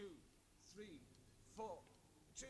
two, three, four, two,